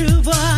It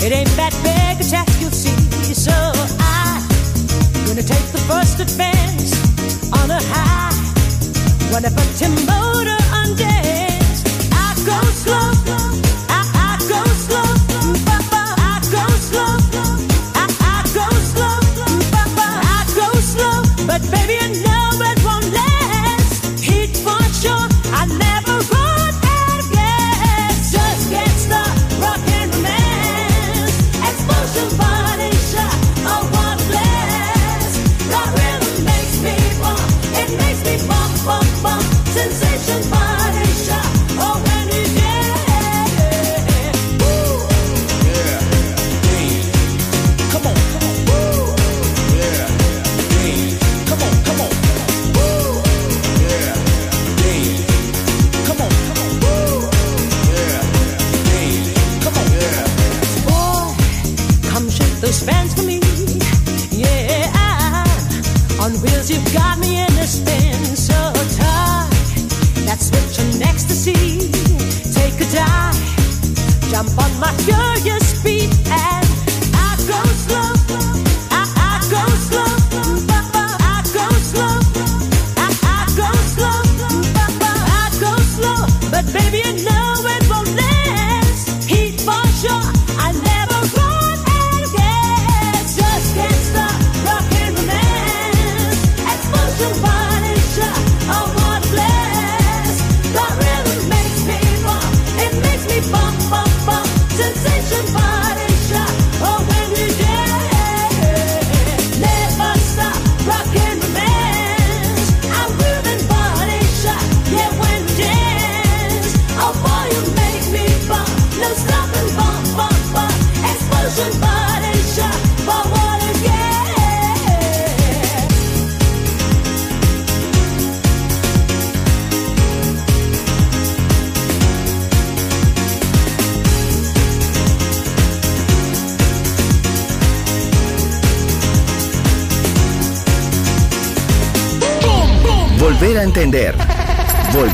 It ain't that big a task, you'll see. So I'm gonna take the first advance on a high. Your motor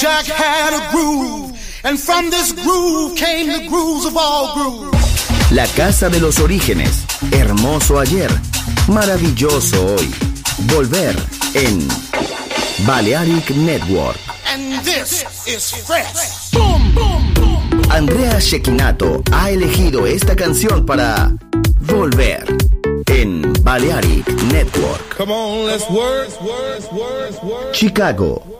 Jack had a groove, and from this groove came the grooves of all grooves. La casa de los orígenes, hermoso ayer, maravilloso hoy. Volver en Balearic Network. And this is fresh. Andrea Shekinato ha elegido esta canción para Volver en Balearic Network. Come on, let's work. Chicago,